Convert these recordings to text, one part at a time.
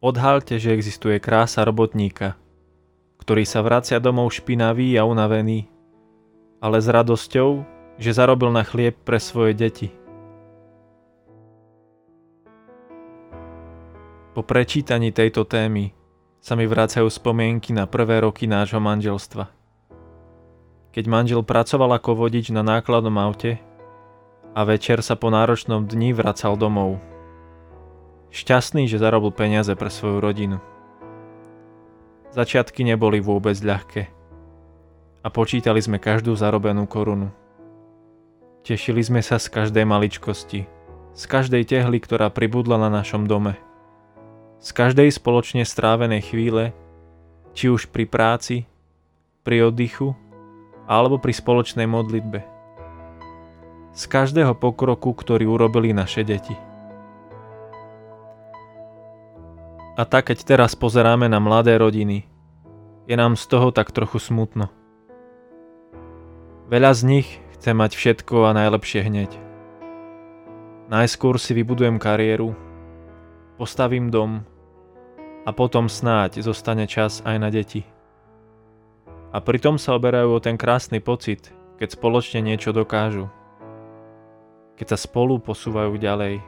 Odhalte, že existuje krása robotníka, ktorý sa vracia domov špinavý a unavený, ale s radosťou, že zarobil na chlieb pre svoje deti. Po prečítaní tejto témy sa mi vracajú spomienky na prvé roky nášho manželstva. Keď manžel pracoval ako vodič na nákladnom aute a večer sa po náročnom dni vracal domov – Šťastný, že zarobil peniaze pre svoju rodinu. Začiatky neboli vôbec ľahké. A počítali sme každú zarobenú korunu. Tešili sme sa z každej maličkosti, z každej tehly, ktorá pribudla na našom dome. Z každej spoločne strávenej chvíle, či už pri práci, pri oddychu, alebo pri spoločnej modlitbe. Z každého pokroku, ktorý urobili naše deti. A tak keď teraz pozeráme na mladé rodiny, je nám z toho tak trochu smutno. Veľa z nich chce mať všetko a najlepšie hneď. Najskôr si vybudujem kariéru, postavím dom a potom snáď zostane čas aj na deti. A pritom sa oberajú o ten krásny pocit, keď spoločne niečo dokážu. Keď sa spolu posúvajú ďalej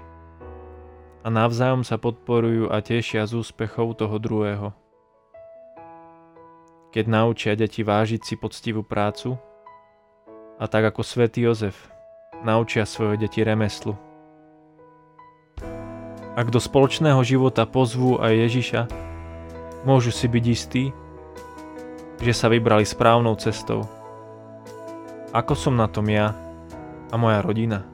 a navzájom sa podporujú a tešia z úspechov toho druhého. Keď naučia deti vážiť si poctivú prácu a tak ako svätý Jozef naučia svoje deti remeslu. Ak do spoločného života pozvú aj Ježiša, môžu si byť istí, že sa vybrali správnou cestou. Ako som na tom ja a moja rodina?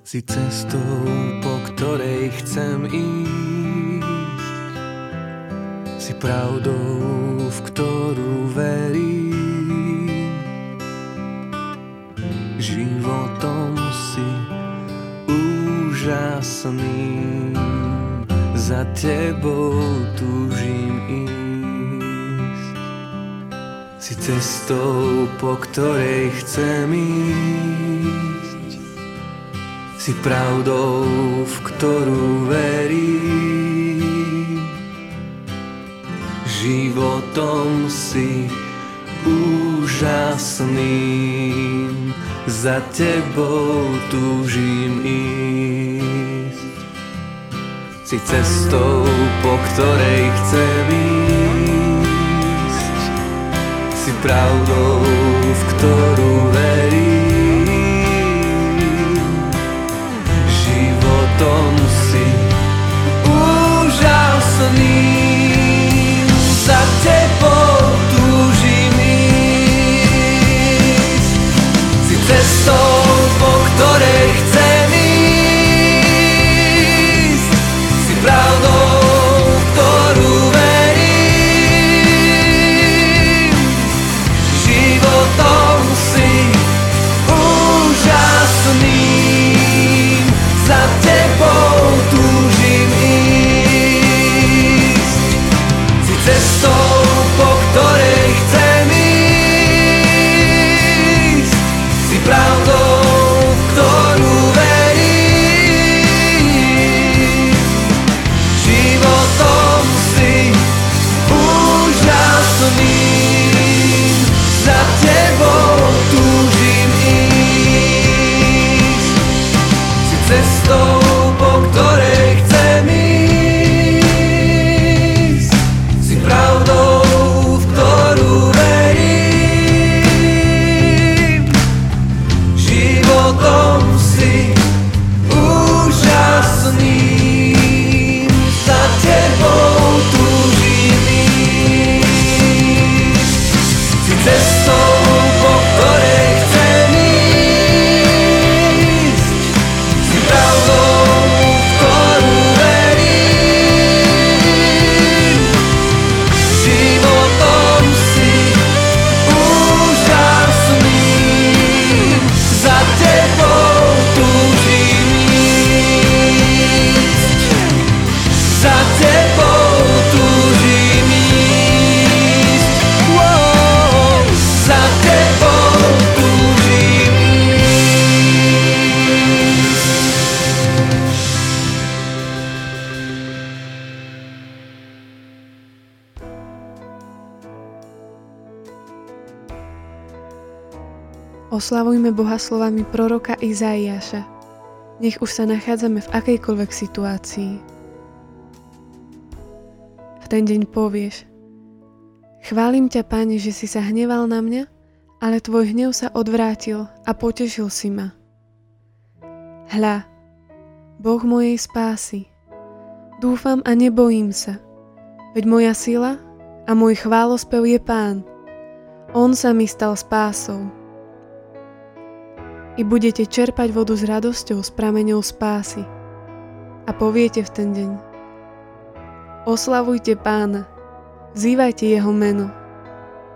Si cestou, po ktorej chcem ísť. Si pravdou, v ktorú verím. Životom si úžasný Za tebou túžim ísť. Si cestou, po ktorej chcem ísť si pravdou, v ktorú verím. Životom si úžasným, za tebou túžim ísť. Si cestou, po ktorej chcem ísť. Si pravdou, v ktorú verím. Oslavujme Boha slovami proroka Izaiáša. Nech už sa nachádzame v akejkoľvek situácii. V ten deň povieš Chválim ťa, Pane, že si sa hneval na mňa, ale tvoj hnev sa odvrátil a potešil si ma. Hľa, Boh mojej spásy, dúfam a nebojím sa, veď moja sila a môj chválospev je Pán. On sa mi stal spásou i budete čerpať vodu s radosťou z prameňov spásy. A poviete v ten deň, oslavujte pána, vzývajte jeho meno,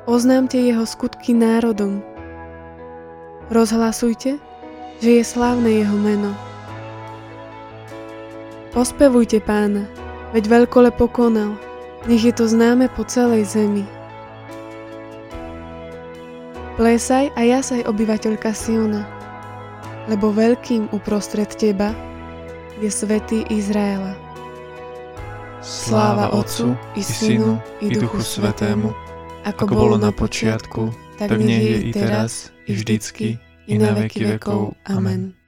oznámte jeho skutky národom, rozhlasujte, že je slávne jeho meno. Ospevujte pána, veď veľkolepo konal, nech je to známe po celej zemi. Plesaj a jasaj obyvateľka Siona, lebo veľkým uprostred teba je svätý Izraela. Sláva Otcu i Synu i Duchu Svetému, ako bolo na počiatku, tak nie je i teraz, i vždycky, i na veky vekov. Amen.